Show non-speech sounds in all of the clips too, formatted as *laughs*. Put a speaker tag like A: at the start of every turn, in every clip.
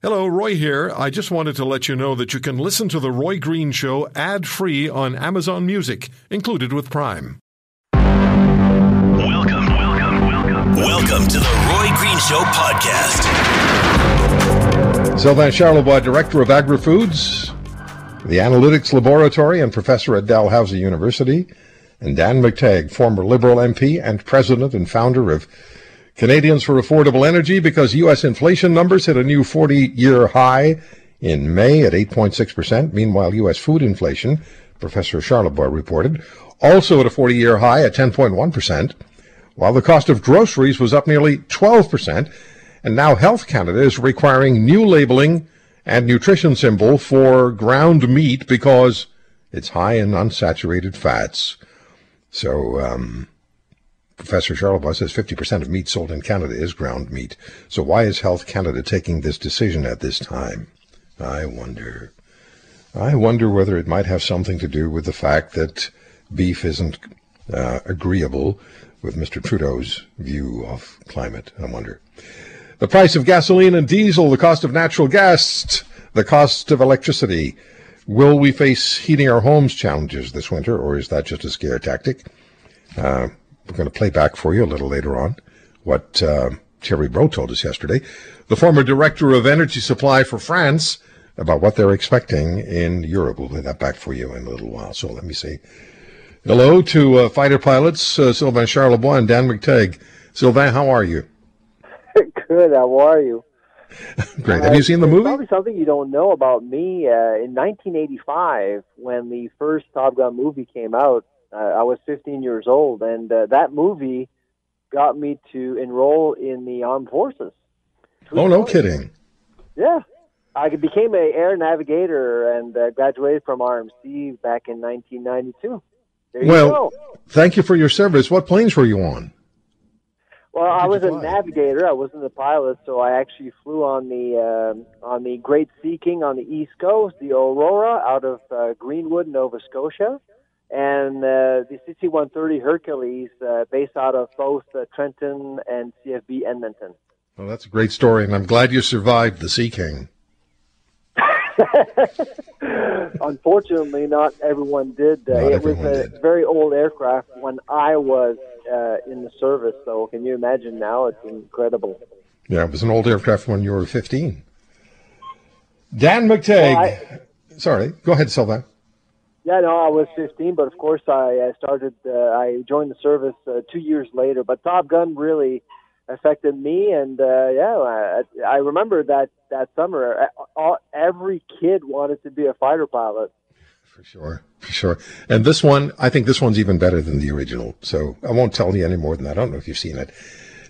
A: Hello, Roy here. I just wanted to let you know that you can listen to The Roy Green Show ad free on Amazon Music, included with Prime.
B: Welcome, welcome, welcome. Welcome to the Roy Green Show podcast.
C: Sylvain Charlebois, Director of Agri-Foods, the Analytics Laboratory and Professor at Dalhousie University, and Dan McTeague, former Liberal MP and President and founder of Canadians for Affordable Energy because U.S. inflation numbers hit a new 40 year high in May at 8.6%. Meanwhile, U.S. food inflation, Professor Charlebois reported, also at a 40 year high at 10.1%, while the cost of groceries was up nearly 12%. And now Health Canada is requiring new labeling and nutrition symbol for ground meat because it's high in unsaturated fats. So, um, Professor Charlebois says 50% of meat sold in Canada is ground meat. So why is Health Canada taking this decision at this time? I wonder. I wonder whether it might have something to do with the fact that beef isn't uh, agreeable with Mr. Trudeau's view of climate. I wonder. The price of gasoline and diesel, the cost of natural gas, the cost of electricity. Will we face heating our homes challenges this winter, or is that just a scare tactic? Uh, we're going to play back for you a little later on what uh, Thierry Bros told us yesterday, the former director of energy supply for France, about what they're expecting in Europe. We'll play that back for you in a little while. So let me say hello to uh, fighter pilots uh, Sylvain Charlebois and Dan McTeague. Sylvain, how are you? *laughs*
D: Good. How are you? *laughs*
C: Great. Have you seen the movie?
D: Probably something you don't know about me. Uh, in 1985, when the first Top Gun movie came out, uh, I was 15 years old, and uh, that movie got me to enroll in the armed forces.
C: Oh, no kidding!
D: Yeah, I became a air navigator and uh, graduated from RMC back in 1992. There you
C: well,
D: go.
C: thank you for your service. What planes were you on?
D: Well, I was a navigator. I wasn't a pilot, so I actually flew on the um on the Great Sea King on the East Coast, the Aurora, out of uh, Greenwood, Nova Scotia, and uh, the CC-130 Hercules, uh, based out of both uh, Trenton and CFB Edmonton.
C: Well, that's a great story, and I'm glad you survived the Sea King. *laughs*
D: Unfortunately, not everyone did. Uh,
C: Not
D: it was
C: everyone
D: a
C: did.
D: very old aircraft when I was uh, in the service. So, can you imagine now? It's incredible.
C: Yeah, it was an old aircraft when you were 15. Dan McTeague.
D: Well, I-
C: Sorry, go ahead, Sylvain.
D: Yeah, no, I was 15, but of course I uh, started. Uh, I joined the service uh, two years later. But Top Gun really affected me, and uh, yeah, I, I remember that that summer. uh, All, every kid wanted to be a fighter pilot.
C: For sure, for sure. And this one, I think this one's even better than the original. So I won't tell you any more than that. I don't know if you've seen it.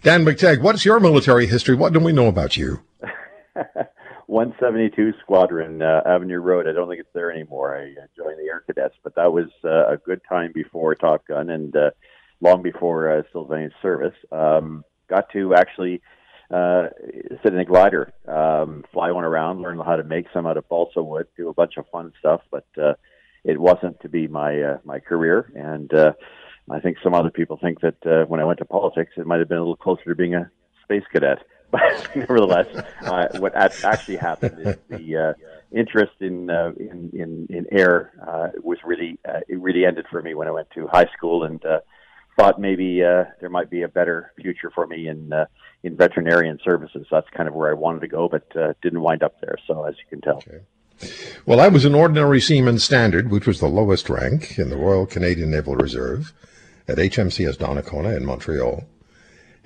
C: Dan McTeague, what's your military history? What do we know about you? *laughs*
E: 172 Squadron, uh, Avenue Road. I don't think it's there anymore. I joined the Air Cadets, but that was uh, a good time before Top Gun and uh, long before uh, Sylvain's service. Um, got to actually uh, sit in a glider, um, fly one around, learn how to make some out of balsa wood, do a bunch of fun stuff, but uh, it wasn't to be my uh, my career. And uh, I think some other people think that uh, when I went to politics, it might have been a little closer to being a space cadet. But *laughs* nevertheless, uh, what actually happened is the uh, interest in, uh, in in in air uh, was really uh, it really ended for me when I went to high school and uh, thought maybe uh, there might be a better future for me in uh, in veterinarian services. That's kind of where I wanted to go, but uh, didn't wind up there. So as you can tell.
C: Well, I was an ordinary seaman standard, which was the lowest rank in the Royal Canadian Naval Reserve at HMCS Donnacona in Montreal.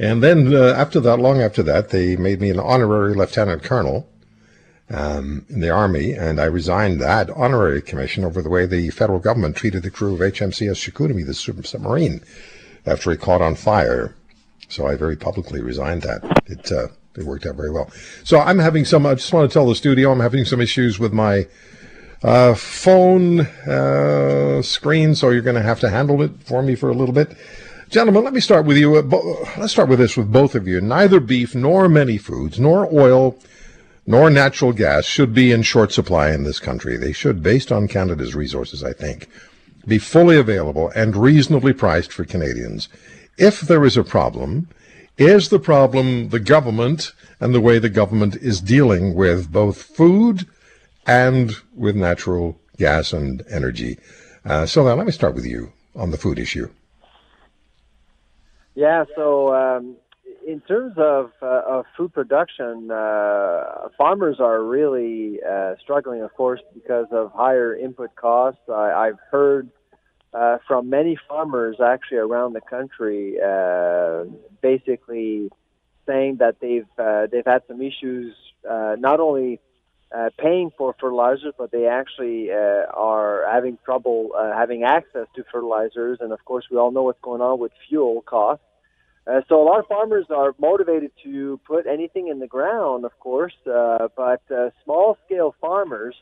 C: And then uh, after that, long after that, they made me an honorary lieutenant colonel um, in the Army, and I resigned that honorary commission over the way the federal government treated the crew of HMCS Chicoutimi, the sub- submarine, after it caught on fire. So I very publicly resigned that. It uh, it worked out very well. So I'm having some. I just want to tell the studio I'm having some issues with my uh, phone uh, screen, so you're going to have to handle it for me for a little bit. Gentlemen, let me start with you. Uh, let's start with this with both of you. Neither beef nor many foods, nor oil, nor natural gas should be in short supply in this country. They should, based on Canada's resources, I think, be fully available and reasonably priced for Canadians. If there is a problem, is the problem the government and the way the government is dealing with both food and with natural gas and energy. Uh, so now let me start with you on the food issue.
D: Yeah, so um, in terms of, uh, of food production, uh, farmers are really uh, struggling, of course, because of higher input costs. I, have heard uh, from many farmers actually around the country, uh, basically saying that they've uh, they've had some issues, not only paying for fertilizers, but they actually uh, are having trouble uh, having access to fertilizers. And of course, we all know what's going on with fuel costs. Uh, so a lot of farmers are motivated to put anything in the ground, of course, uh, but uh, small-scale farmers,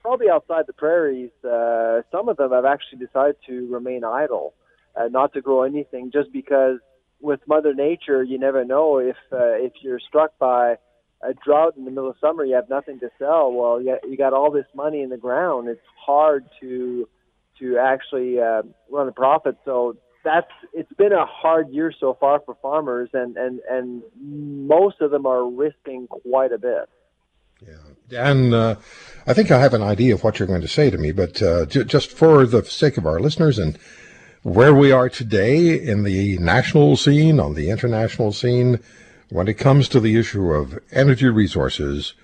D: probably outside the prairies, uh, some of them have actually decided to remain idle, uh, not to grow anything, just because with Mother Nature, you never know if uh, if you're struck by a drought in the middle of summer, you have nothing to sell. Well, you got, all this money in the ground. It's hard to to actually uh, run a profit. So that's it's been a hard year so far for farmers, and and and most of them are risking quite a bit.
C: Yeah, and uh, I think I have an idea of what you're going to say to me, but uh, j- just for the sake of our listeners and where we are today in the national scene, on the international scene, when it comes to the issue of energy resources,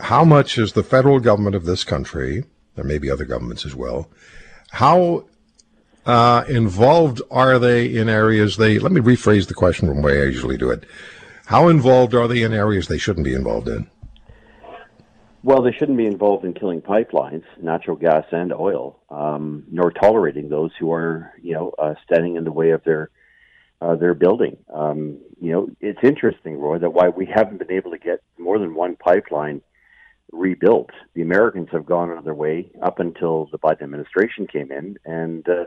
C: how much is the federal government of this country, there may be other governments as well, how uh, involved are they in areas they, let me rephrase the question from the way I usually do it. How involved are they in areas they shouldn't be involved in?
E: Well, they shouldn't be involved in killing pipelines, natural gas and oil, um, nor tolerating those who are, you know, uh, standing in the way of their uh, their building. Um, you know, it's interesting, Roy, that why we haven't been able to get more than one pipeline rebuilt. The Americans have gone another way up until the Biden administration came in, and uh,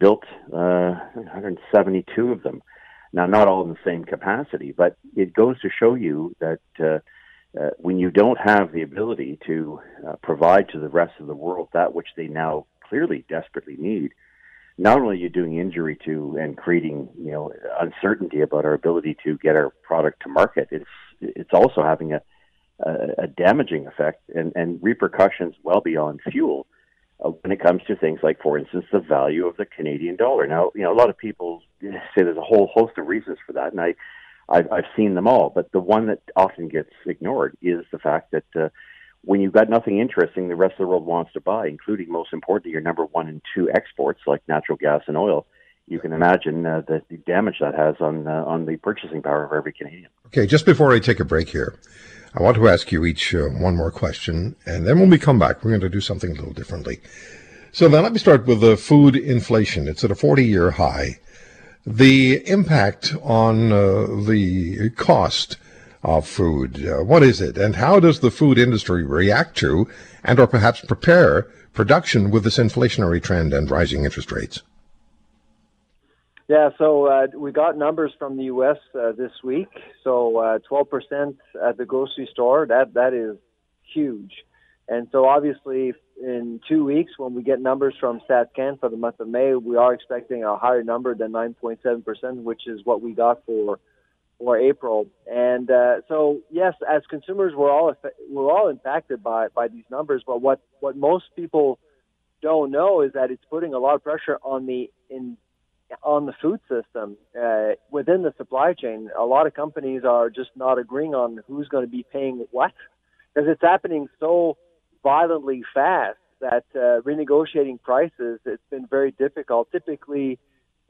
E: built uh, 172 of them. Now, not all in the same capacity, but it goes to show you that uh, uh, when you don't have the ability to uh, provide to the rest of the world that which they now clearly desperately need, not only are you doing injury to and creating you know uncertainty about our ability to get our product to market, it's it's also having a a, damaging effect and, and repercussions well beyond fuel uh, when it comes to things like, for instance, the value of the Canadian dollar. Now, you know, a lot of people say there's a whole host of reasons for that, and I, I've, I've seen them all. But the one that often gets ignored is the fact that uh, when you've got nothing interesting, the rest of the world wants to buy, including most importantly your number one and two exports like natural gas and oil. You can imagine uh, the, the damage that has on uh, on the purchasing power of every Canadian.
C: Okay, just before I take a break here, I want to ask you each uh, one more question, and then when we come back, we're going to do something a little differently. So then let me start with the food inflation. It's at a 40 year high. The impact on uh, the cost of food, uh, what is it? And how does the food industry react to and or perhaps prepare production with this inflationary trend and rising interest rates?
D: Yeah, so uh, we got numbers from the U.S. Uh, this week. So uh, 12% at the grocery store. That that is huge. And so obviously, in two weeks, when we get numbers from StatCan for the month of May, we are expecting a higher number than 9.7%, which is what we got for for April. And uh, so, yes, as consumers, we're all we're all impacted by by these numbers. But what what most people don't know is that it's putting a lot of pressure on the in on the food system uh, within the supply chain. A lot of companies are just not agreeing on who's going to be paying what because it's happening so violently fast that uh, renegotiating prices it's been very difficult. Typically,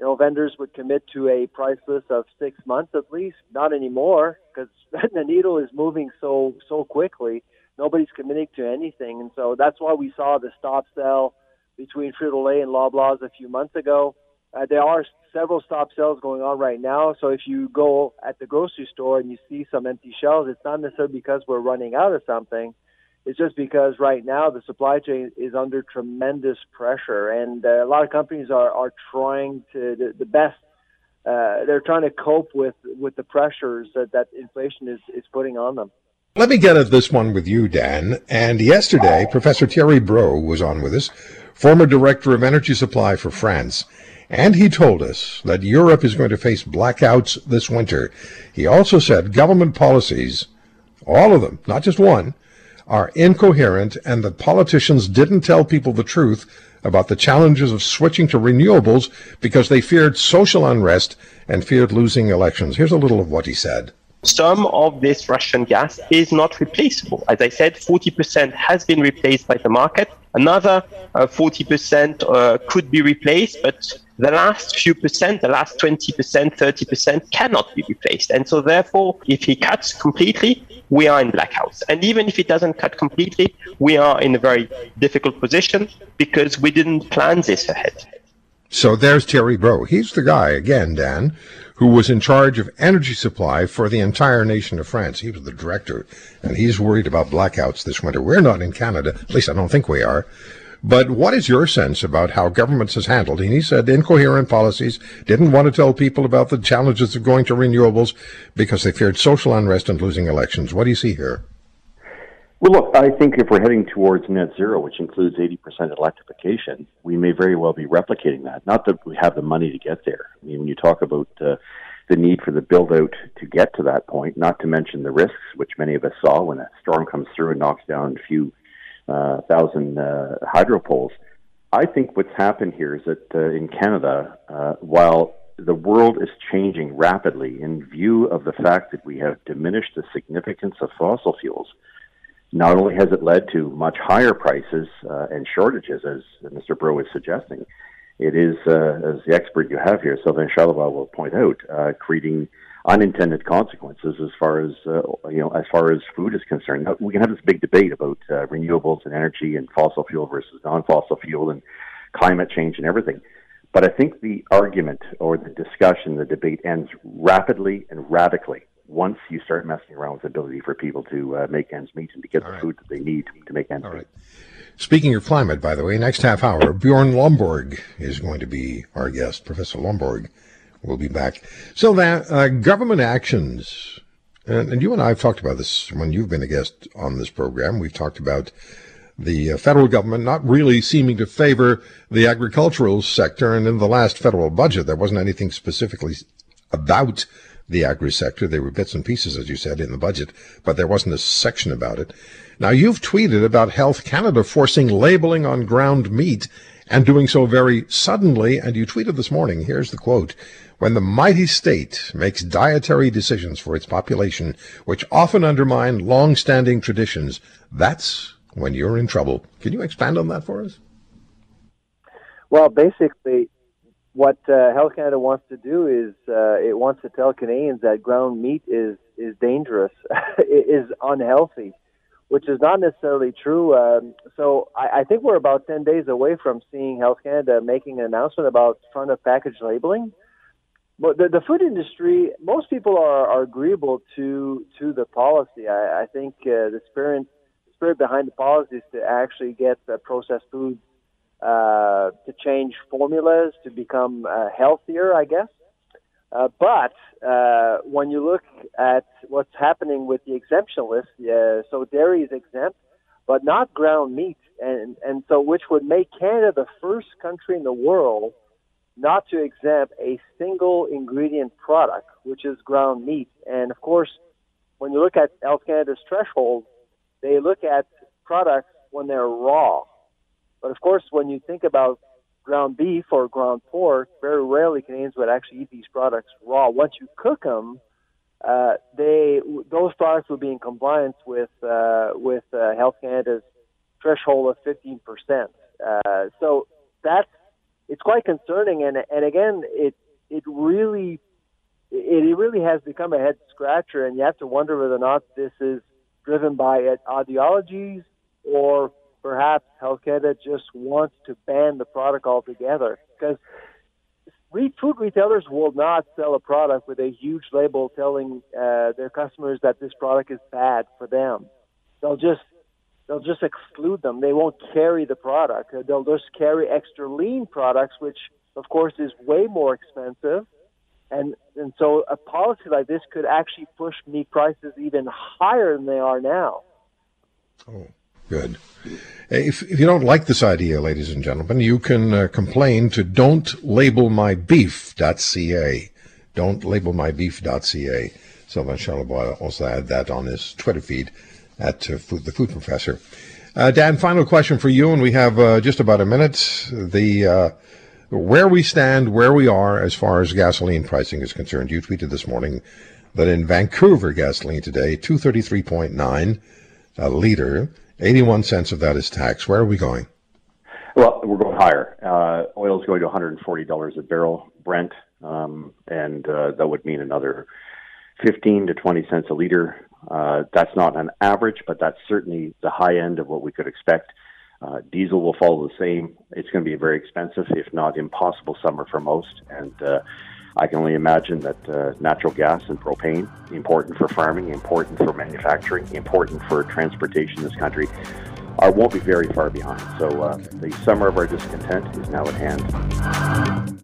D: you know, vendors would commit to a price list of six months at least. Not anymore because *laughs* the needle is moving so so quickly. Nobody's committing to anything, and so that's why we saw the stop sell between Frito Lay and Loblaws a few months ago. Uh, there are several stop sales going on right now. So if you go at the grocery store and you see some empty shelves, it's not necessarily because we're running out of something. It's just because right now the supply chain is under tremendous pressure, and uh, a lot of companies are, are trying to the, the best. Uh, they're trying to cope with, with the pressures that, that inflation is, is putting on them.
C: Let me get at this one with you, Dan. And yesterday, Professor Thierry Bros was on with us, former director of energy supply for France. And he told us that Europe is going to face blackouts this winter. He also said government policies all of them, not just one, are incoherent and that politicians didn't tell people the truth about the challenges of switching to renewables because they feared social unrest and feared losing elections. Here's a little of what he said.
F: Some of this Russian gas is not replaceable. As I said, 40% has been replaced by the market. Another uh, 40% uh, could be replaced, but the last few percent, the last 20%, 30% cannot be replaced. And so, therefore, if he cuts completely, we are in blackouts. And even if he doesn't cut completely, we are in a very difficult position because we didn't plan this ahead.
C: So there's Thierry Bros. He's the guy, again, Dan, who was in charge of energy supply for the entire nation of France. He was the director, and he's worried about blackouts this winter. We're not in Canada, at least I don't think we are. But what is your sense about how governments has handled? And he said incoherent policies, didn't want to tell people about the challenges of going to renewables because they feared social unrest and losing elections. What do you see here?
E: Well, look, I think if we're heading towards net zero, which includes 80% electrification, we may very well be replicating that. Not that we have the money to get there. I mean, when you talk about uh, the need for the build out to get to that point, not to mention the risks, which many of us saw when a storm comes through and knocks down a few uh, thousand uh, hydro poles. I think what's happened here is that uh, in Canada, uh, while the world is changing rapidly in view of the fact that we have diminished the significance of fossil fuels, not only has it led to much higher prices uh, and shortages, as Mr. Bros is suggesting, it is, uh, as the expert you have here, Sylvain Charlebois will point out, uh, creating unintended consequences as far as uh, you know as far as food is concerned. We can have this big debate about uh, renewables and energy and fossil fuel versus non-fossil fuel and climate change and everything. But I think the argument or the discussion, the debate ends rapidly and radically once you start messing around with the ability for people to uh, make ends meet and to get All the right. food that they need to make ends All meet. Right.
C: Speaking of climate, by the way, next half hour, Bjorn Lomborg is going to be our guest. Professor Lomborg will be back. So that uh, government actions, and, and, you and I have talked about this when you've been a guest on this program. We've talked about the uh, federal government not really seeming to favor the agricultural sector, and in the last federal budget, there wasn't anything specifically about the agri sector. There were bits and pieces, as you said, in the budget, but there wasn't a section about it. Now, you've tweeted about Health Canada forcing labeling on ground meat and doing so very suddenly. And you tweeted this morning, here's the quote when the mighty state makes dietary decisions for its population, which often undermine long-standing traditions, that's when you're in trouble. Can you expand on that for us?
D: Well, basically, what uh, Health Canada wants to do is uh, it wants to tell Canadians that ground meat is is dangerous, it *laughs* is unhealthy, which is not necessarily true. Um, so I, I think we're about ten days away from seeing Health Canada making an announcement about front of package labeling. But the, the food industry, most people are, are agreeable to to the policy. I, I think uh, the spirit spirit behind the policy is to actually get uh, processed foods uh, to change formulas to become uh, healthier, I guess. Uh, but uh, when you look at what's happening with the exemption list, uh, so dairy is exempt, but not ground meat, and and so which would make Canada the first country in the world not to exempt a single ingredient product, which is ground meat. And of course, when you look at Health Canada's threshold, they look at products when they're raw. But of course, when you think about ground beef or ground pork, very rarely Canadians would actually eat these products raw. Once you cook them, uh, they those products will be in compliance with uh, with uh, Health Canada's threshold of 15%. Uh, so that's it's quite concerning. And and again, it it really it really has become a head scratcher, and you have to wonder whether or not this is driven by ideologies or perhaps Health Canada just wants to ban the product altogether because food retailers will not sell a product with a huge label telling uh, their customers that this product is bad for them. They'll just they'll just exclude them. They won't carry the product. They'll just carry extra lean products, which of course is way more expensive. And and so a policy like this could actually push meat prices even higher than they are now.
C: Oh, good. If, if you don't like this idea, ladies and gentlemen, you can uh, complain to don'tlabelmybeef.ca. Don'tlabelmybeef.ca. Sylvain Charlebois also had that on his Twitter feed at uh, food, the Food Professor. Uh, Dan, final question for you, and we have uh, just about a minute. The uh, where we stand, where we are as far as gasoline pricing is concerned. You tweeted this morning that in Vancouver, gasoline today, two thirty three point nine a liter, eighty one cents of that is tax. Where are we going?
E: Well, we're going higher. Uh, oil is going to one hundred and forty dollars a barrel, Brent, um, and uh, that would mean another 15 to 20 cents a liter. Uh, that's not an average, but that's certainly the high end of what we could expect. Uh, diesel will follow the same. It's going to be a very expensive, if not impossible, summer for most. And uh, I can only imagine that uh, natural gas and propane, important for farming, important for manufacturing, important for transportation in this country, are, won't be very far behind. So uh, the summer of our discontent is now at hand.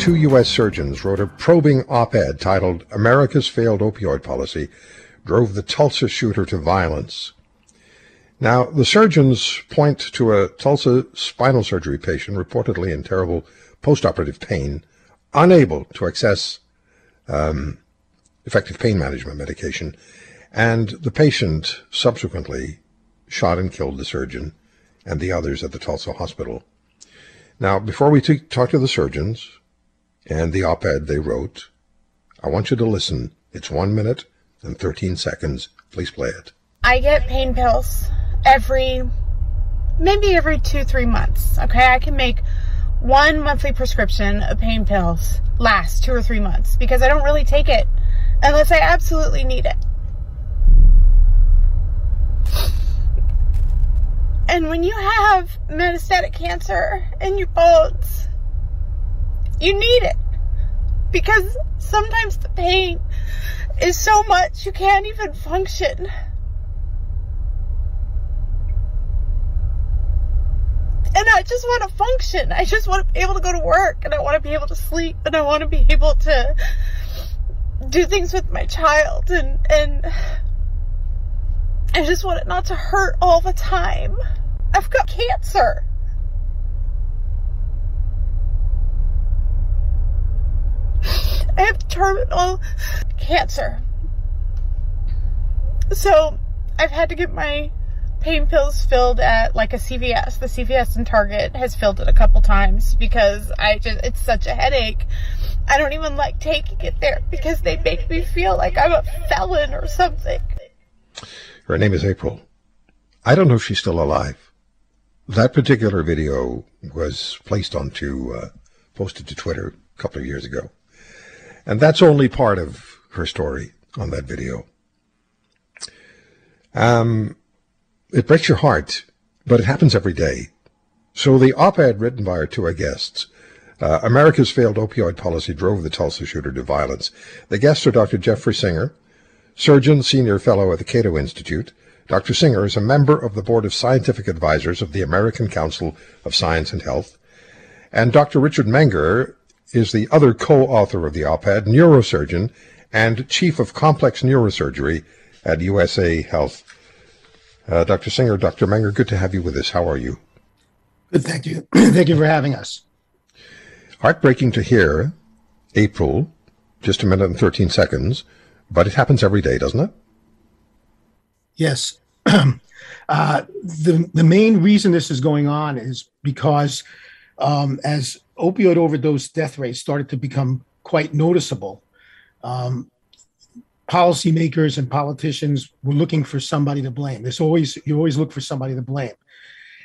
C: Two U.S. surgeons wrote a probing op ed titled America's Failed Opioid Policy Drove the Tulsa Shooter to Violence. Now, the surgeons point to a Tulsa spinal surgery patient reportedly in terrible postoperative pain, unable to access um, effective pain management medication, and the patient subsequently shot and killed the surgeon and the others at the Tulsa hospital. Now, before we t- talk to the surgeons and the op ed they wrote, I want you to listen. It's one minute and 13 seconds. Please play it.
G: I get pain pills every, maybe every two, three months. Okay, I can make one monthly prescription of pain pills last two or three months because I don't really take it unless I absolutely need it. And when you have metastatic cancer in your bones, you need it. Because sometimes the pain is so much you can't even function. And I just want to function. I just want to be able to go to work and I want to be able to sleep and I want to be able to do things with my child and and I just want it not to hurt all the time. I've got cancer. I have terminal cancer. So I've had to get my pain pills filled at like a CVS. The CVS in Target has filled it a couple times because I just, it's such a headache. I don't even like taking it there because they make me feel like I'm a felon or something.
C: Her name is April. I don't know if she's still alive. That particular video was placed onto, uh, posted to Twitter a couple of years ago. And that's only part of her story on that video. Um, it breaks your heart, but it happens every day. So the op-ed written by our two guests, uh, America's failed opioid policy drove the Tulsa shooter to violence. The guests are Dr. Jeffrey Singer, surgeon, senior fellow at the Cato Institute, Dr. Singer is a member of the Board of Scientific Advisors of the American Council of Science and Health. And Dr. Richard Menger is the other co-author of the op-ed, neurosurgeon and chief of complex neurosurgery at USA Health. Uh, Dr. Singer, Dr. Menger, good to have you with us. How are you?
H: Good, thank you. *clears throat* thank you for having us.
C: Heartbreaking to hear, April, just a minute and 13 seconds, but it happens every day, doesn't it?
H: Yes. *clears throat* uh, the, the main reason this is going on is because um, as opioid overdose death rates started to become quite noticeable, um, policymakers and politicians were looking for somebody to blame. There's always you always look for somebody to blame,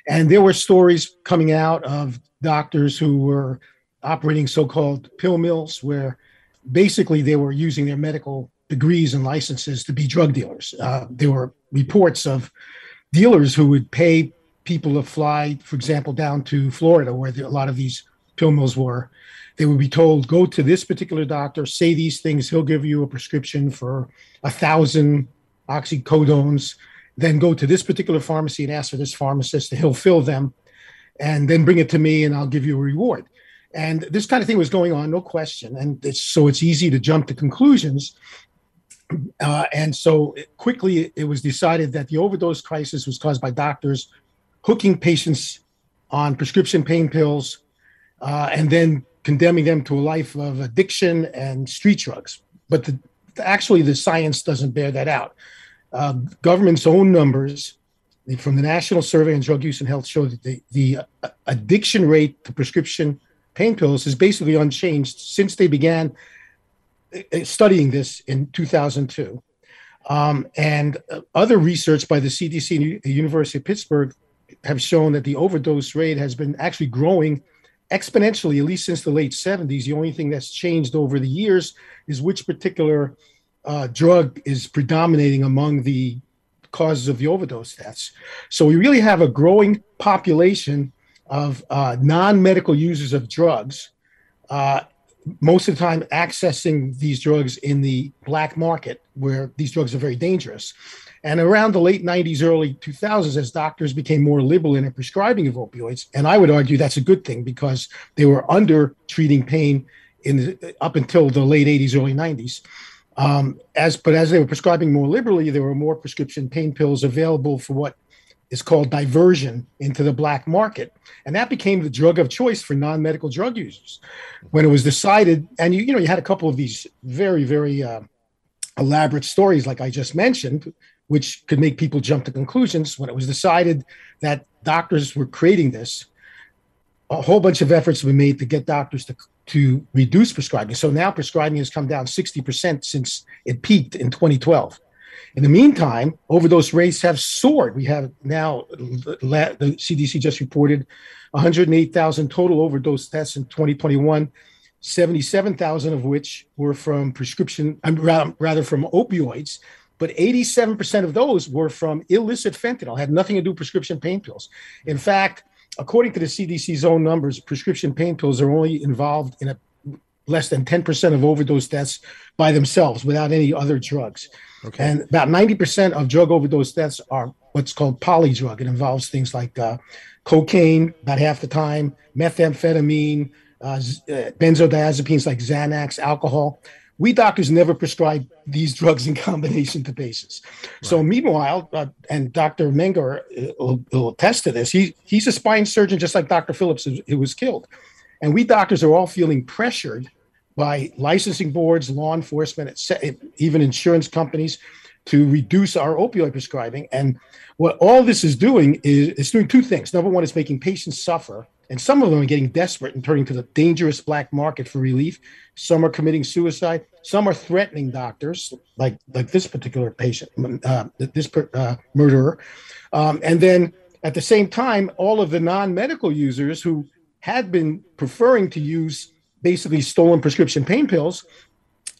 H: and there were stories coming out of doctors who were operating so-called pill mills, where basically they were using their medical degrees and licenses to be drug dealers. Uh, there were reports of dealers who would pay people to fly, for example, down to Florida, where a lot of these pill mills were. They would be told, go to this particular doctor, say these things, he'll give you a prescription for a thousand oxycodones. Then go to this particular pharmacy and ask for this pharmacist, he'll fill them, and then bring it to me, and I'll give you a reward. And this kind of thing was going on, no question. And it's, so it's easy to jump to conclusions. Uh, and so quickly it was decided that the overdose crisis was caused by doctors hooking patients on prescription pain pills uh, and then condemning them to a life of addiction and street drugs. But the, actually, the science doesn't bear that out. Uh, government's own numbers from the National Survey on Drug Use and Health show that the, the uh, addiction rate to prescription pain pills is basically unchanged since they began uh, studying this in 2002. Um, and uh, other research by the CDC and the University of Pittsburgh have shown that the overdose rate has been actually growing exponentially, at least since the late 70s. The only thing that's changed over the years is which particular uh, drug is predominating among the causes of the overdose deaths. So we really have a growing population of uh, non medical users of drugs. Uh, most of the time accessing these drugs in the black market where these drugs are very dangerous. And around the late 90s, early 2000s, as doctors became more liberal in their prescribing of opioids, and I would argue that's a good thing because they were under treating pain in the, up until the late 80s, early 90s. Um, as but as they were prescribing more liberally, there were more prescription pain pills available for what is called diversion into the black market, and that became the drug of choice for non-medical drug users. When it was decided, and you you know you had a couple of these very very uh, elaborate stories, like I just mentioned, which could make people jump to conclusions. When it was decided that doctors were creating this, a whole bunch of efforts were made to get doctors to to reduce prescribing. So now prescribing has come down 60% since it peaked in 2012. In the meantime, overdose rates have soared. We have now, the CDC just reported 108,000 total overdose deaths in 2021, 77,000 of which were from prescription, um, rather from opioids. But 87% of those were from illicit fentanyl, had nothing to do with prescription pain pills. In fact, according to the CDC's own numbers, prescription pain pills are only involved in a less than 10% of overdose deaths by themselves without any other drugs. Okay. And about 90% of drug overdose deaths are what's called polydrug. It involves things like uh, cocaine, about half the time, methamphetamine, uh, uh, benzodiazepines like Xanax, alcohol. We doctors never prescribe these *laughs* drugs in combination to patients. Right. So, meanwhile, uh, and Dr. Menger uh, will, will, attest to this, he, he's a spine surgeon just like Dr. Phillips, who, who was killed. And we doctors are all feeling pressured by licensing boards, law enforcement, even insurance companies to reduce our opioid prescribing. And what all this is doing is it's doing two things. Number one, it's making patients suffer, and some of them are getting desperate and turning to the dangerous black market for relief. Some are committing suicide. Some are threatening doctors, like like this particular patient, uh, this uh, murderer. Um, and then at the same time, all of the non-medical users who had been preferring to use basically stolen prescription pain pills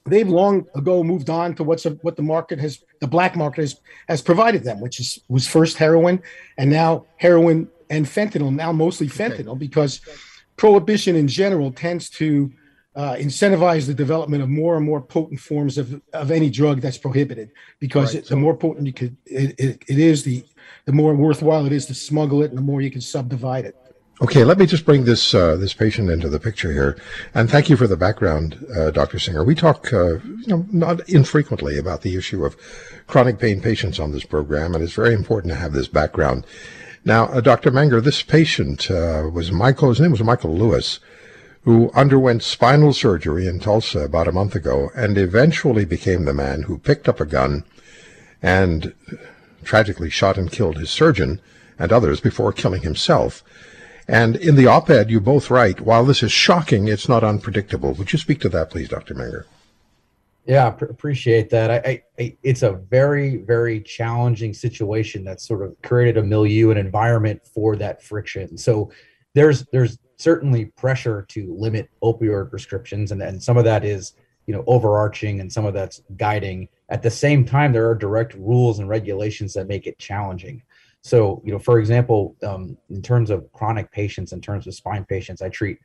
H: they've long ago moved on to what's a, what the market has the black market has has provided them which is was first heroin and now heroin and fentanyl now mostly fentanyl okay. because prohibition in general tends to uh, incentivize the development of more and more potent forms of, of any drug that's prohibited because right. it, the more potent you could it, it, it is the the more worthwhile it is to smuggle it and the more you can subdivide it
C: Okay, let me just bring this uh, this patient into the picture here, and thank you for the background, uh, Dr. Singer. We talk, uh, you know, not infrequently about the issue of chronic pain patients on this program, and it's very important to have this background. Now, uh, Dr. Menger, this patient uh, was Michael. His name was Michael Louis, who underwent spinal surgery in Tulsa about a month ago, and eventually became the man who picked up a gun and tragically shot and killed his surgeon and others before killing himself. And in the op-ed, you both write, while this is shocking, it's not unpredictable. Would you speak to that, please, Dr. Menger?
I: Yeah, pr- appreciate that. I, I, it's a very, very challenging situation that sort of created a milieu, an environment for that friction. So there's there's certainly pressure to limit opioid prescriptions, and, and some of that is you know overarching, and some of that's guiding. At the same time, there are direct rules and regulations that make it challenging. So, you know, for example, um, in terms of chronic patients, in terms of spine patients, I treat,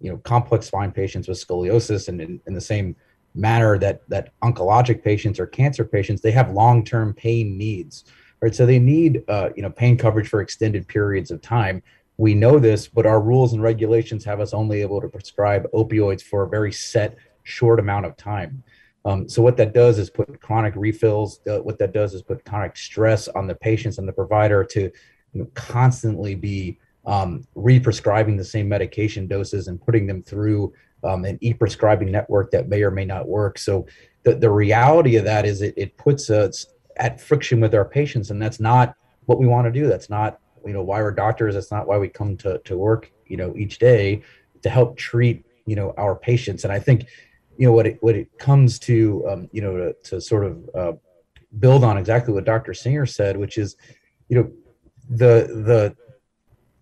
I: you know, complex spine patients with scoliosis and in, in the same manner that that oncologic patients or cancer patients, they have long-term pain needs, right? So they need, uh, you know, pain coverage for extended periods of time. We know this, but our rules and regulations have us only able to prescribe opioids for a very set short amount of time. Um, so what that does is put chronic refills. Uh, what that does is put chronic stress on the patients and the provider to you know, constantly be um, re-prescribing the same medication doses and putting them through um, an e-prescribing network that may or may not work. So the, the reality of that is it, it puts us at friction with our patients, and that's not what we want to do. That's not you know why we're doctors. That's not why we come to to work you know each day to help treat you know our patients. And I think you know what it what it comes to um, you know to, to sort of uh, build on exactly what Dr. Singer said, which is you know the the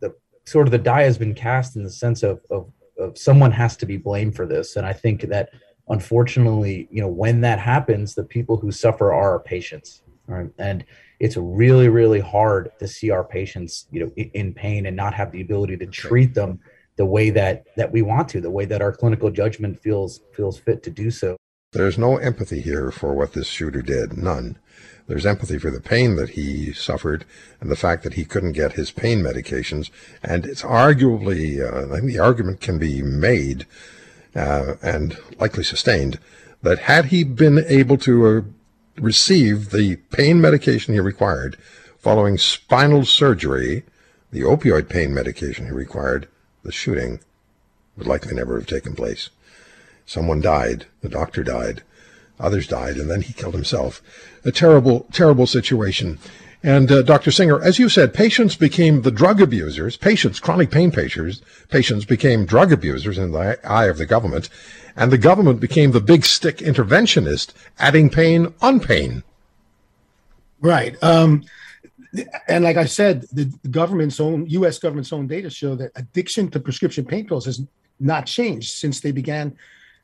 I: the sort of the die has been cast in the sense of, of of someone has to be blamed for this and i think that unfortunately you know when that happens the people who suffer are our patients right and it's really really hard to see our patients you know in pain and not have the ability to treat them the way that that we want to the way that our clinical judgment feels feels fit to do so
C: there's no empathy here for what this shooter did none there's empathy for the pain that he suffered and the fact that he couldn't get his pain medications. And it's arguably, uh, I think the argument can be made uh, and likely sustained that had he been able to uh, receive the pain medication he required following spinal surgery, the opioid pain medication he required, the shooting would likely never have taken place. Someone died, the doctor died, Others died, and then he killed himself. A terrible, terrible situation. And uh, Dr. Singer, as you said, patients became the drug abusers. Patients, chronic pain patients, patients became drug abusers in the eye of the government, and the government became the big stick interventionist, adding pain on pain.
H: Right. Um, and like I said, the government's own U.S. government's own data show that addiction to prescription pain pills has not changed since they began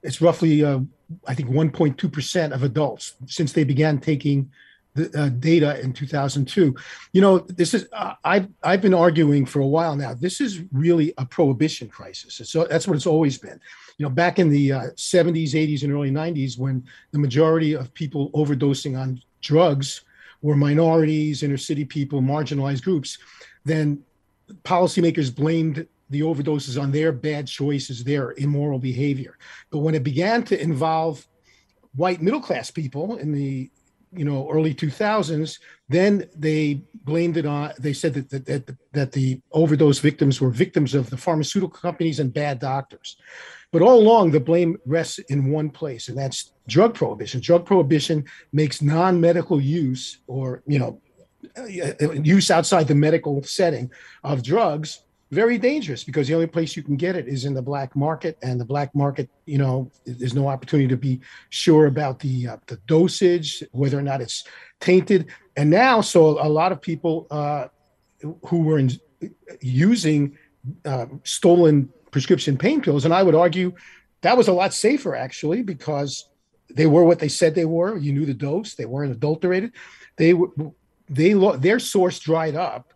H: it's roughly, uh, I think, 1.2% of adults since they began taking the uh, data in 2002. You know, this is, uh, I've, I've been arguing for a while now, this is really a prohibition crisis. So that's what it's always been. You know, back in the 70s, uh, 80s, and early 90s, when the majority of people overdosing on drugs were minorities, inner city people, marginalized groups, then policymakers blamed the overdoses on their bad choices, their immoral behavior. But when it began to involve white middle class people in the you know early 2000s then they blamed it on they said that that, that, that the overdose victims were victims of the pharmaceutical companies and bad doctors but all along the blame rests in one place and that's drug prohibition. Drug prohibition makes non-medical use or you know use outside the medical setting of drugs very dangerous because the only place you can get it is in the black market and the black market you know there's no opportunity to be sure about the uh, the dosage whether or not it's tainted. And now so a lot of people uh, who were in, using uh, stolen prescription pain pills and i would argue that was a lot safer actually because they were what they said they were you knew the dose they weren't adulterated they they their source dried up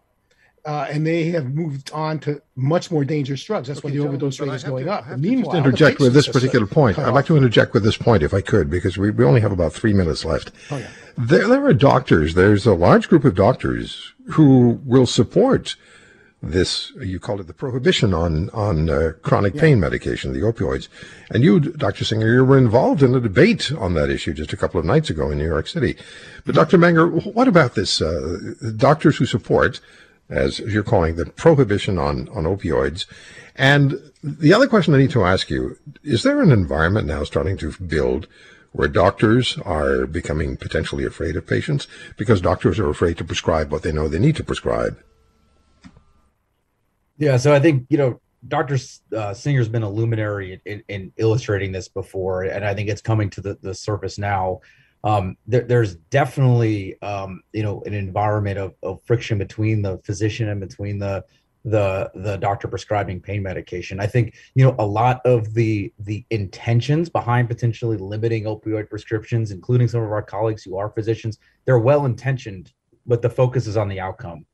H: uh, and they have moved on to much more dangerous drugs. That's okay, why the overdose rate is going to, up.
C: Meanwhile, just interject with this particular point. I'd like to interject with this point, if I could, because we, we only have about three minutes left. Oh, yeah. there, there are doctors. There's a large group of doctors who will support this. You call it the prohibition on on uh, chronic yeah. pain medication, the opioids. And you, Dr. Singer, you were involved in a debate on that issue just a couple of nights ago in New York City. But Dr. Menger, what about this? Uh, doctors who support as you're calling the prohibition on, on opioids. And the other question I need to ask you is there an environment now starting to build where doctors are becoming potentially afraid of patients because doctors are afraid to prescribe what they know they need to prescribe?
I: Yeah, so I think, you know, Dr. Uh, Singer's been a luminary in, in, illustrating this before, and I think it's coming to the, the surface now um, there, there's definitely um, you know an environment of, of friction between the physician and between the the the doctor prescribing pain medication. I think you know a lot of the the intentions behind potentially limiting opioid prescriptions, including some of our colleagues who are physicians, they're well intentioned, but the focus is on the outcome,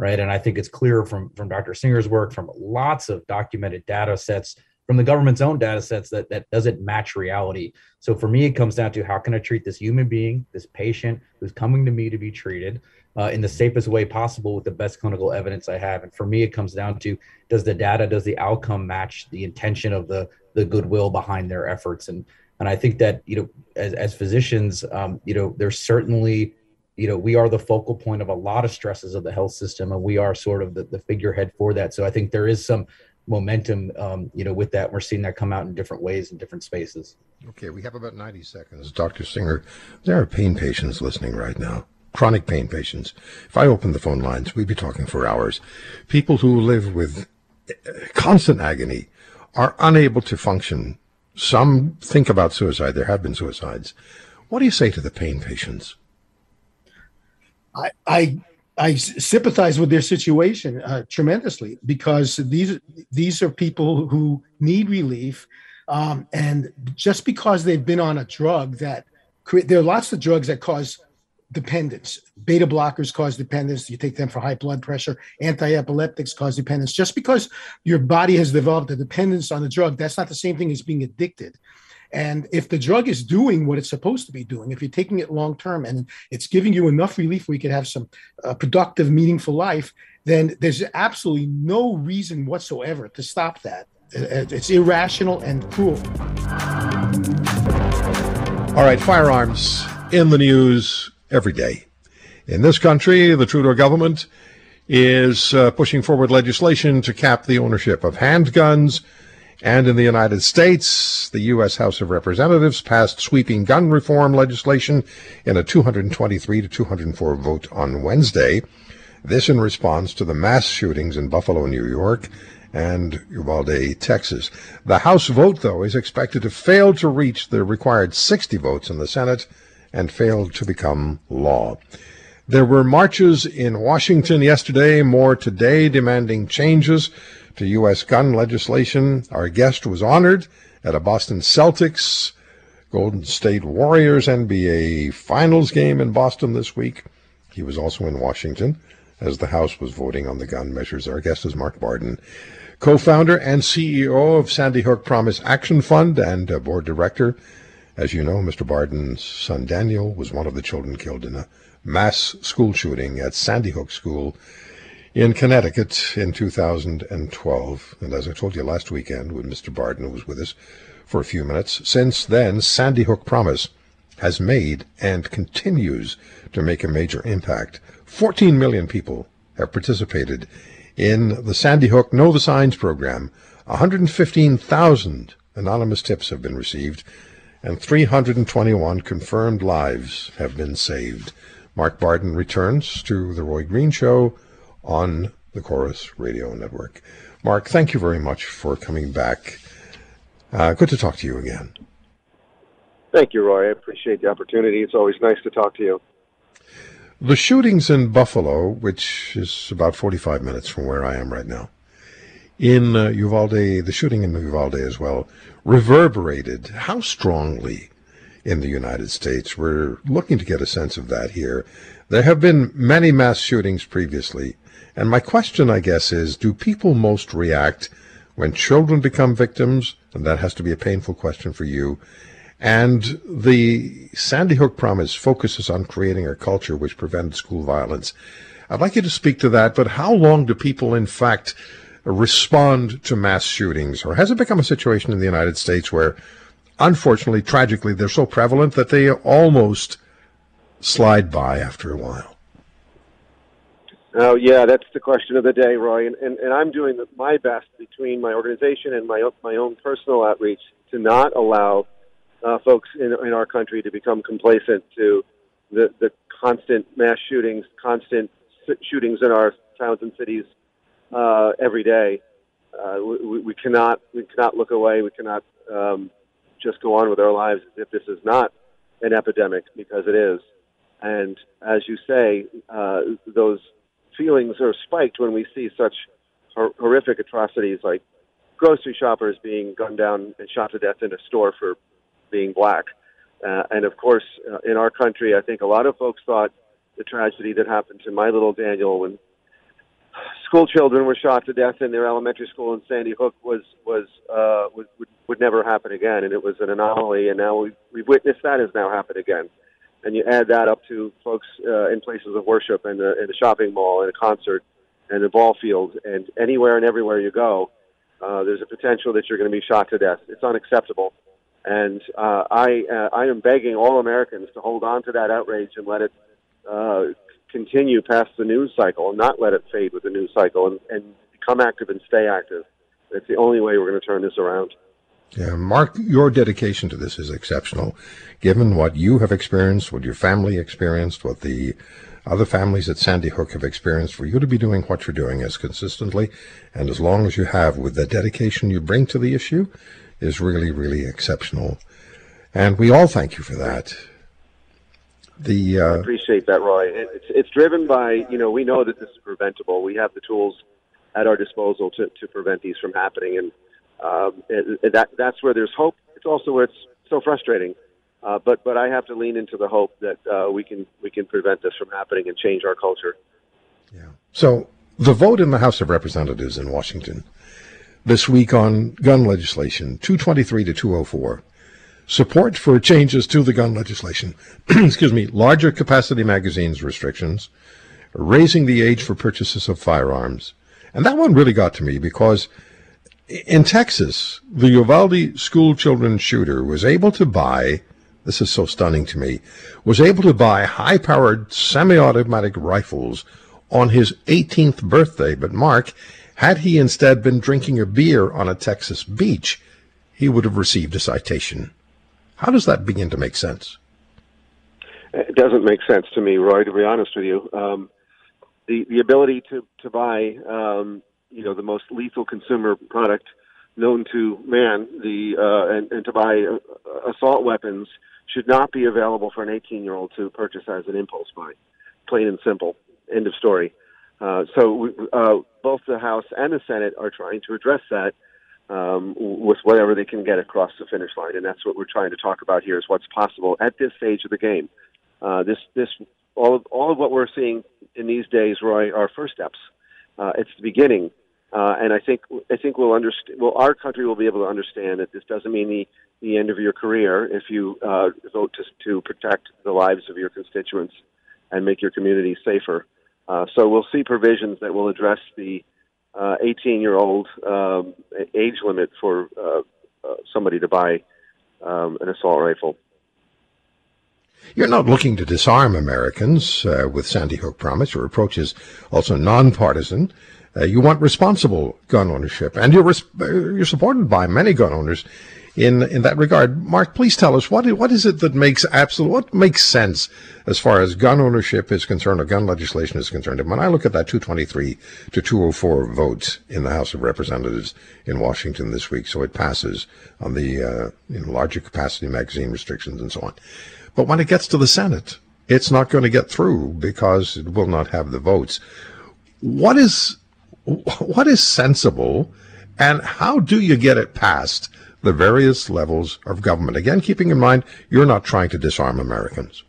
I: right? And I think it's clear from from Dr. Singer's work, from lots of documented data sets from the government's own data sets that that doesn't match reality. So for me, it comes down to how can I treat this human being, this patient who's coming to me to be treated uh, in the safest way possible with the best clinical evidence I have. And for me, it comes down to does the data, does the outcome match the intention of the the goodwill behind their efforts? And and I think that you know, as as physicians, um, you know, there's certainly you know, we are the focal point of a lot of stresses of the health system, and we are sort of the, the figurehead for that. So I think there is some momentum, um, you know, with that. We're seeing that come out in different ways in different spaces.
C: Okay, we have about 90 seconds. Dr. Singer, there are pain patients listening right now. Chronic pain patients. If I open the phone lines, we'd be talking for hours. People who live with uh, constant agony are unable to function. Some think about suicide. There have been suicides. What do you say to the pain patients?
H: I, I sympathize with their situation uh, tremendously because these these are people who need relief, um, and just because they've been on a drug that there are lots of drugs that cause dependence. Beta blockers cause dependence. You take them for high blood pressure. Anti-epileptics cause dependence. Just because your body has developed a dependence on the drug, that's not the same thing as being addicted. And if the drug is doing what it's supposed to be doing, if you're taking it long term and it's giving you enough relief where you can have some uh, productive, meaningful life, then there's absolutely no reason whatsoever to stop that. It's irrational and cruel.
C: All right, firearms in the news every day. In this country, the Trudeau government is uh, pushing forward legislation to cap the ownership of handguns and in the United States, the U.S. House of Representatives passed sweeping gun reform legislation in a 223 to 204 vote on Wednesday. This in response to the mass shootings in Buffalo, New York, and Uvalde, Texas. The House vote, though, is expected to fail to reach the required 60 votes in the Senate and fail to become law. There were marches in Washington yesterday, more today, demanding changes to U.S. gun legislation. Our guest was honored at a Boston Celtics Golden State Warriors NBA Finals game in Boston this week. He was also in Washington as the House was voting on the gun measures. Our guest is Mark Barden, co founder and CEO of Sandy Hook Promise Action Fund and board director. As you know, Mr. Barden's son Daniel was one of the children killed in a mass school shooting at Sandy Hook School in Connecticut in 2012. And as I told you last weekend when Mr. Barden was with us for a few minutes, since then, Sandy Hook Promise has made and continues to make a major impact. 14 million people have participated in the Sandy Hook Know the Signs program. 115,000 anonymous tips have been received, and 321 confirmed lives have been saved. Mark Barden returns to The Roy Green Show on the Corus Radio Network. Mark, thank you very much for coming back. Uh, good to talk to you again.
J: Thank you, Roy. I appreciate the opportunity. It's always nice to talk to you.
C: The shootings in Buffalo, which is about 45 minutes from where I am right now, in uh, Uvalde, the shooting in Uvalde as well, reverberated how strongly in the United States? We're looking to get a sense of that here. There have been many mass shootings previously. And my question, I guess, is do people most react when children become victims? And that has to be a painful question for you. And the Sandy Hook Promise focuses on creating a culture which prevents school violence. I'd like you to speak to that, but how long do people, in fact, respond to mass shootings? Or has it become a situation in the United States where, unfortunately, tragically, they're so prevalent that they almost slide by after a while?
J: Oh yeah, that's the question of the day, Roy. And, and, and I'm doing my best between my organization and my my own personal outreach to not allow uh, folks in, in our country to become complacent to the the constant mass shootings, constant shootings in our towns and cities uh, every day. Uh, we, we cannot we cannot look away. We cannot um, just go on with our lives as if this is not an epidemic because it is. And as you say, uh, those feelings are spiked when we see such hor- horrific atrocities like grocery shoppers being gunned down and shot to death in a store for being black. Uh, and of course, uh, in our country, I think a lot of folks thought the tragedy that happened to my little Daniel when school children were shot to death in their elementary school in Sandy Hook was was uh, would, would never happen again, and it was an anomaly. And now we've, we've witnessed that has now happened again and you add that up to folks uh, in places of worship and in the shopping mall and a concert and the ball field and anywhere and everywhere you go, uh, there's a potential that you're going to be shot to death. It's unacceptable, and uh, I uh, I am begging all Americans to hold on to that outrage and let it uh, continue past the news cycle and not let it fade with the news cycle and, and become active and stay active. It's the only way we're going to turn this around.
C: Yeah, Mark, your dedication to this is exceptional, given what you have experienced, what your family experienced, what the other families at Sandy Hook have experienced. For you to be doing what you're doing as consistently and as long as you have, with the dedication you bring to the issue, is really, really exceptional. And we all thank you for that. The uh,
J: I appreciate that, Roy. It's it's driven by you know we know that this is preventable. We have the tools at our disposal to, to prevent these from happening, and um, that that's where there's hope. It's also where it's so frustrating. Uh, but but I have to lean into the hope that uh, we can we can prevent this from happening and change our culture.
C: Yeah. So the vote in the House of Representatives in Washington this week on gun legislation, 223 to 204. Support for changes to the gun legislation, *clears throat* excuse me, larger capacity magazines restrictions, raising the age for purchases of firearms. And that one really got to me because in Texas, the Uvalde school children shooter was able to buy, this is so stunning to me, was able to buy high powered semi automatic rifles on his 18th birthday. But Mark, had he instead been drinking a beer on a Texas beach, he would have received a citation. How does that begin to make sense?
J: It doesn't make sense to me, Roy. To be honest with you, um, the the ability to to buy, um, you know, the most lethal consumer product known to man, the uh, and, and to buy uh, assault weapons should not be available for an 18 year old to purchase as an impulse buy. Plain and simple. End of story. Uh, so uh, both the House and the Senate are trying to address that um, with whatever they can get across the finish line, and that's what we're trying to talk about here: is what's possible at this stage of the game. Uh, this, this, all of all of what we're seeing in these days, Roy, are first steps. Uh, it's the beginning, uh, and I think I think we'll understand. Well, our country will be able to understand that this doesn't mean the the end of your career if you uh, vote to to protect the lives of your constituents and make your community safer. Uh, so we'll see provisions that will address the 18-year-old uh, um, age limit for uh, uh, somebody to buy um, an assault rifle.
C: You're not looking to disarm Americans with Sandy Hook Promise. Your approach is also nonpartisan. Uh, you want responsible gun ownership, and you're res- you're supported by many gun owners in in that regard. Mark, please tell us what what is it that makes absolute what makes sense as far as gun ownership is concerned or gun legislation is concerned. And when I look at that 223 to 204 votes in the House of Representatives in Washington this week, so it passes on the uh, you know, larger capacity magazine restrictions and so on. But when it gets to the Senate, it's not going to get through because it will not have the votes. What is what is sensible, and how do you get it past the various levels of government. Again, keeping in mind you're not trying to disarm Americans.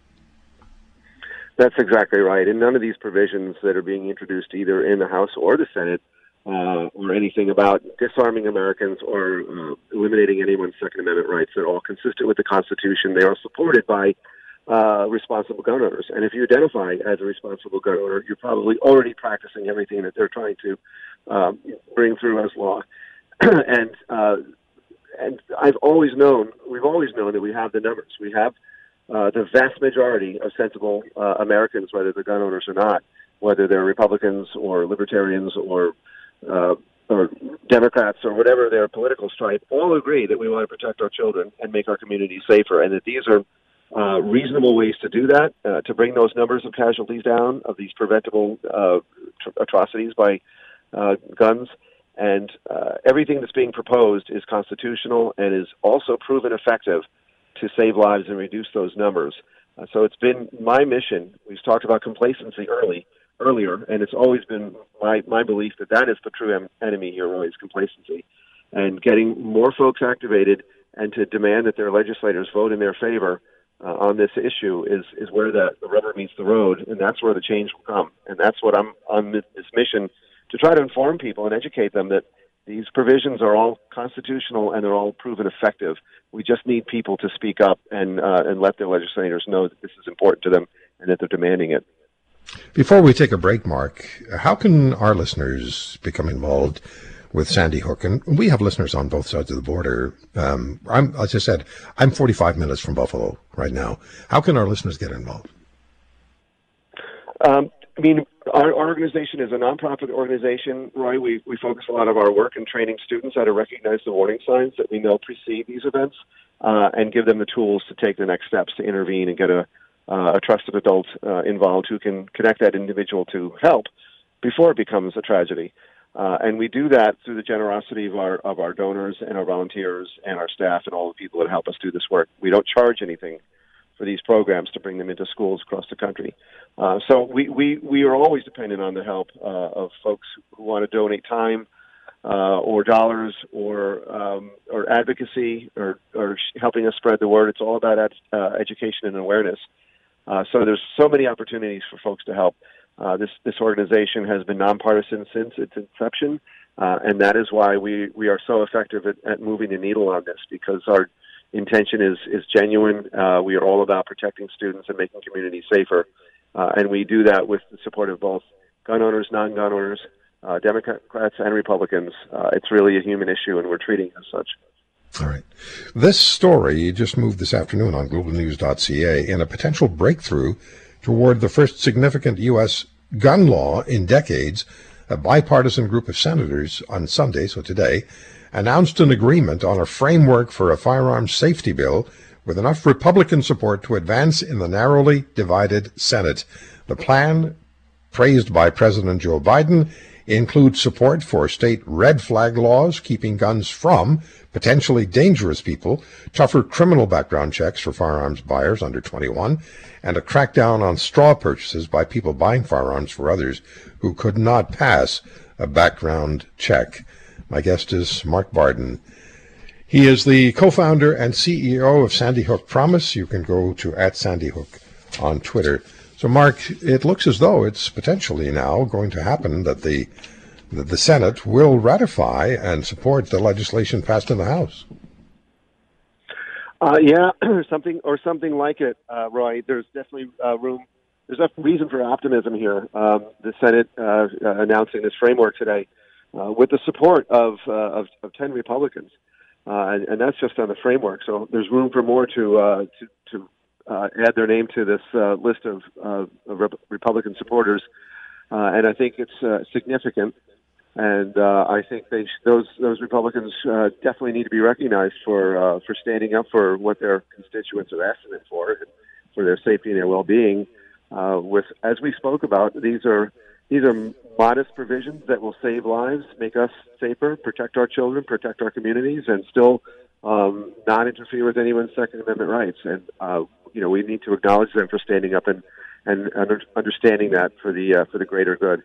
J: That's exactly right. And none of these provisions that are being introduced either in the House or the Senate uh, or anything about disarming Americans or uh, eliminating anyone's Second Amendment rights They're all consistent with the Constitution. They are supported by uh, responsible gun owners. And if you identify as a responsible gun owner, you're probably already practicing everything that they're trying to um, bring through as law. *clears throat* and uh, and I've always known, we've always known that we have the numbers. We have uh, the vast majority of sensible uh, Americans, whether they're gun owners or not, whether they're Republicans or Libertarians or uh, or Democrats or whatever their political stripe, all agree that we want to protect our children and make our communities safer, and that these are uh, reasonable ways to do that, uh, to bring those numbers of casualties down, of these preventable uh, tr- atrocities by uh, guns. And uh, everything that's being proposed is constitutional and is also proven effective to save lives and reduce those numbers. So it's been my mission. We've talked about complacency early earlier, and it's always been my my belief that that is the true em- enemy here, is complacency, and getting more folks activated and to demand that their legislators vote in their favor uh, on this issue is is where the, rubber meets the road, and that's where the change will come. And that's what I'm on this mission to try to inform people and educate them that these provisions are all constitutional and they're all proven effective. We just need people to speak up and uh, and let their legislators know that this is important to them and that they're demanding it.
C: Before we take a break, Mark, how can our listeners become involved with Sandy Hook? And we have listeners on both sides of the border. Um, I'm, as I said, I'm 45 minutes from Buffalo right now. How can our listeners get involved?
J: Um, I mean, our, our, organization is a nonprofit organization, Roy. We, we focus a lot of our work in training students how to recognize the warning signs that we know precede these events uh, and give them the tools to take the next steps to intervene and get a, uh, a trusted adult uh, involved who can connect that individual to help before it becomes a tragedy. Uh, and we do that through the generosity of our of our donors and our volunteers and our staff and all the people that help us do this work. We don't charge anything for these programs to bring them into schools across the country. Uh, so we, we, we are always dependent on the help uh, of folks who want to donate time uh, or dollars or um, or advocacy or, or helping us spread the word. It's all about ed- uh, education and awareness. Uh, so there's so many opportunities for folks to help. Uh, this this organization has been nonpartisan since its inception, uh, and that is why we, we are so effective at, at moving the needle on this because our intention is is genuine. Uh, we are all about protecting students and making communities safer, uh, and we do that with the support of both gun owners, non-gun owners, uh, Democrats, and Republicans. Uh, it's really a human issue, and we're treating it as such.
C: All right. This story just moved this afternoon on globalnews.ca in a potential breakthrough toward the first significant U.S. gun law in decades. A bipartisan group of senators on Sunday, so today, announced an agreement on a framework for a firearms safety bill with enough Republican support to advance in the narrowly divided Senate. The plan, praised by President Joe Biden, includes support for state red flag laws keeping guns from potentially dangerous people, tougher criminal background checks for firearms buyers under 21, and a crackdown on straw purchases by people buying firearms for others who could not pass a background check. My guest is Mark Barden. He is the co-founder and CEO of Sandy Hook Promise. You can go to at Sandy Hook on Twitter. So, Mark, it looks as though it's potentially now going to happen that the that the Senate will ratify and support the legislation passed in the House.
J: Uh, yeah, *clears throat* something or something like it, uh, Roy. There's definitely uh, room. There's a reason for optimism here. Um, the Senate uh, uh, announcing this framework today uh, with the support of, of, of 10 Republicans. And, and, that's just on the framework. So there's room for more to, to, to uh, add their name to this uh, list of, of Republican supporters. and I think it's significant. And I think they, those, those Republicans definitely need to be recognized for, for standing up for what their constituents are asking them for, for their safety and their well-being. with, as we spoke about, these are these are modest provisions that will save lives, make us safer, protect our children, protect our communities, and still um, not interfere with anyone's Second Amendment rights. And uh, you know, we need to acknowledge them for standing up and and under, understanding that for the uh, for the greater good.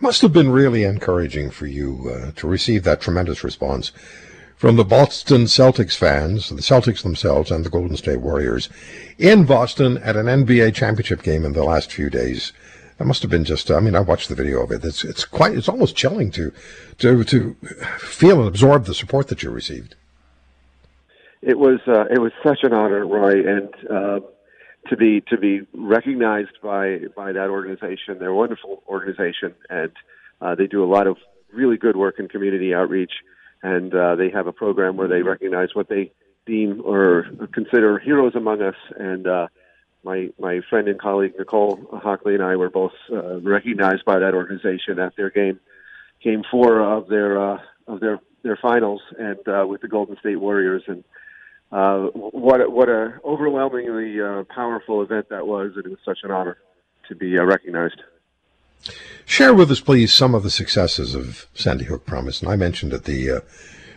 C: Must have been really encouraging for you uh, to receive that tremendous response from the Boston Celtics fans, the Celtics themselves, and the Golden State Warriors in Boston at an NBA championship game in the last few days. That must have been just. I mean, I watched the video of it. It's it's quite. It's almost chilling to to to feel and absorb the support that you received.
J: It was uh, it was such an honor, Roy, and uh, to be to be recognized by by that organization. They're a wonderful organization, and uh, they do a lot of really good work in community outreach. And uh, they have a program where they recognize what they deem or consider heroes among us, and uh, my my friend and colleague Nicole Hockley and I were both uh, recognized by that organization at their game game four of their uh, of their their finals and uh, with the Golden State Warriors and uh, what what a overwhelmingly uh, powerful event that was and it was such an honor to be uh, recognized.
C: Share with us, please, some of the successes of Sandy Hook Promise. And I mentioned at the uh,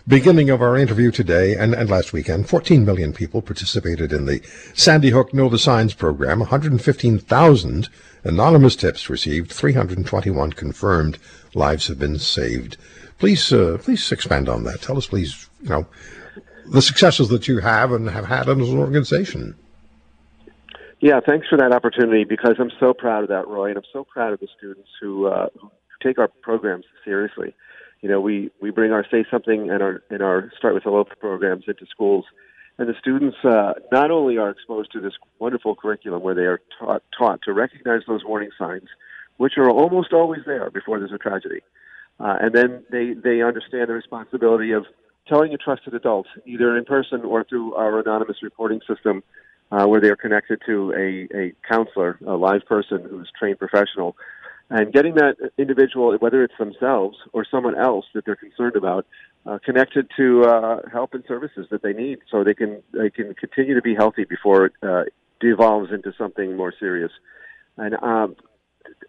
C: beginning of our interview today and, and last weekend, 14 million people participated in the Sandy Hook Know the Signs program. 115,000 anonymous tips received. 321 confirmed lives have been saved. Please, uh, please expand on that. Tell us, please, you know, the successes that you have and have had as an organization.
J: Yeah, thanks for that opportunity because I'm so proud of that, Roy, and I'm so proud of the students who, uh, who take our programs seriously you know, we, we bring our Say Something and our, and our Start with Hello programs into schools. And the students uh, not only are exposed to this wonderful curriculum where they are taught, taught to recognize those warning signs, which are almost always there before there's a tragedy. Uh, and then they, they understand the responsibility of telling a trusted adult, either in person or through our anonymous reporting system, uh, where they are connected to a, a counselor, a live person who's trained professional, and getting that individual, whether it's themselves or someone else that they're concerned about, uh, connected to uh, help and services that they need, so they can they can continue to be healthy before it uh, devolves into something more serious. And um,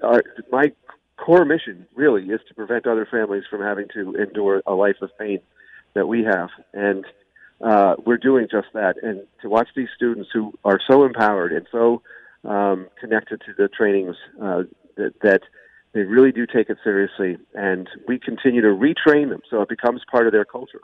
J: our, my core mission really is to prevent other families from having to endure a life of pain that we have, and uh, we're doing just that. And to watch these students who are so empowered and so um, connected to the trainings uh, that, that they really do take it seriously, and we continue to retrain them so it becomes part of their culture.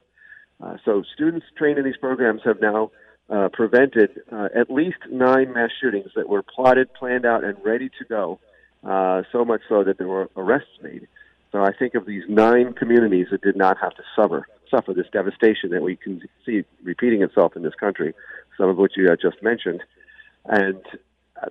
J: Uh, so students trained in these programs have now uh, prevented uh, at least nine mass shootings that were plotted, planned out, and ready to go. Uh, so much so that there were arrests made. So I think of these nine communities that did not have to suffer suffer this devastation that we can see repeating itself in this country. Some of which you just mentioned, and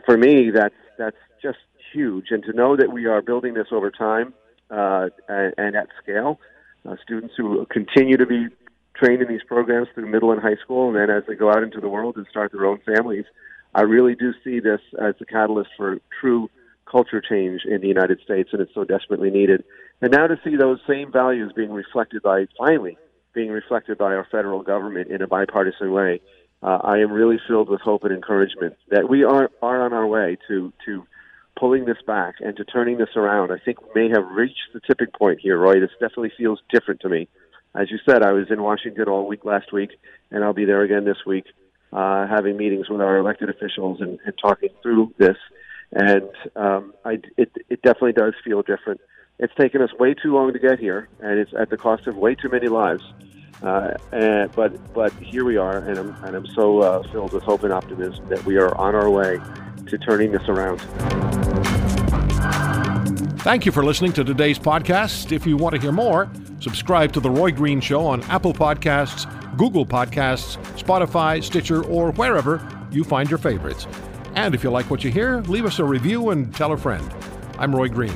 J: for me, that's that's just huge. And to know that we are building this over time uh, and, and, at scale, uh, students who continue to be trained in these programs through middle and high school, and then as they go out into the world and start their own families, I really do see this as a catalyst for true culture change in the United States, and it's so desperately needed. And now to see those same values being reflected by, finally, being reflected by our federal government in a bipartisan way, uh, I am really filled with hope and encouragement that we are, are on our way to, to pulling this back and to turning this around. I think we may have reached the tipping point here, Roy. This definitely feels different to me. As you said, I was in Washington all week last week, and I'll be there again this week, uh, having meetings with our elected officials and, and talking through this. And um, I, it, it definitely does feel different. It's taken us way too long to get here, and it's at the cost of way too many lives. Uh, and, but but here we are, and I'm and I'm so uh, filled with hope and optimism that we are on our way to turning this around.
A: Thank you for listening to today's podcast. If you want to hear more, subscribe to The Roy Green Show on Apple Podcasts, Google Podcasts, Spotify, Stitcher, or wherever you find your favorites. And if you like what you hear, leave us a review and tell a friend. I'm Roy Green.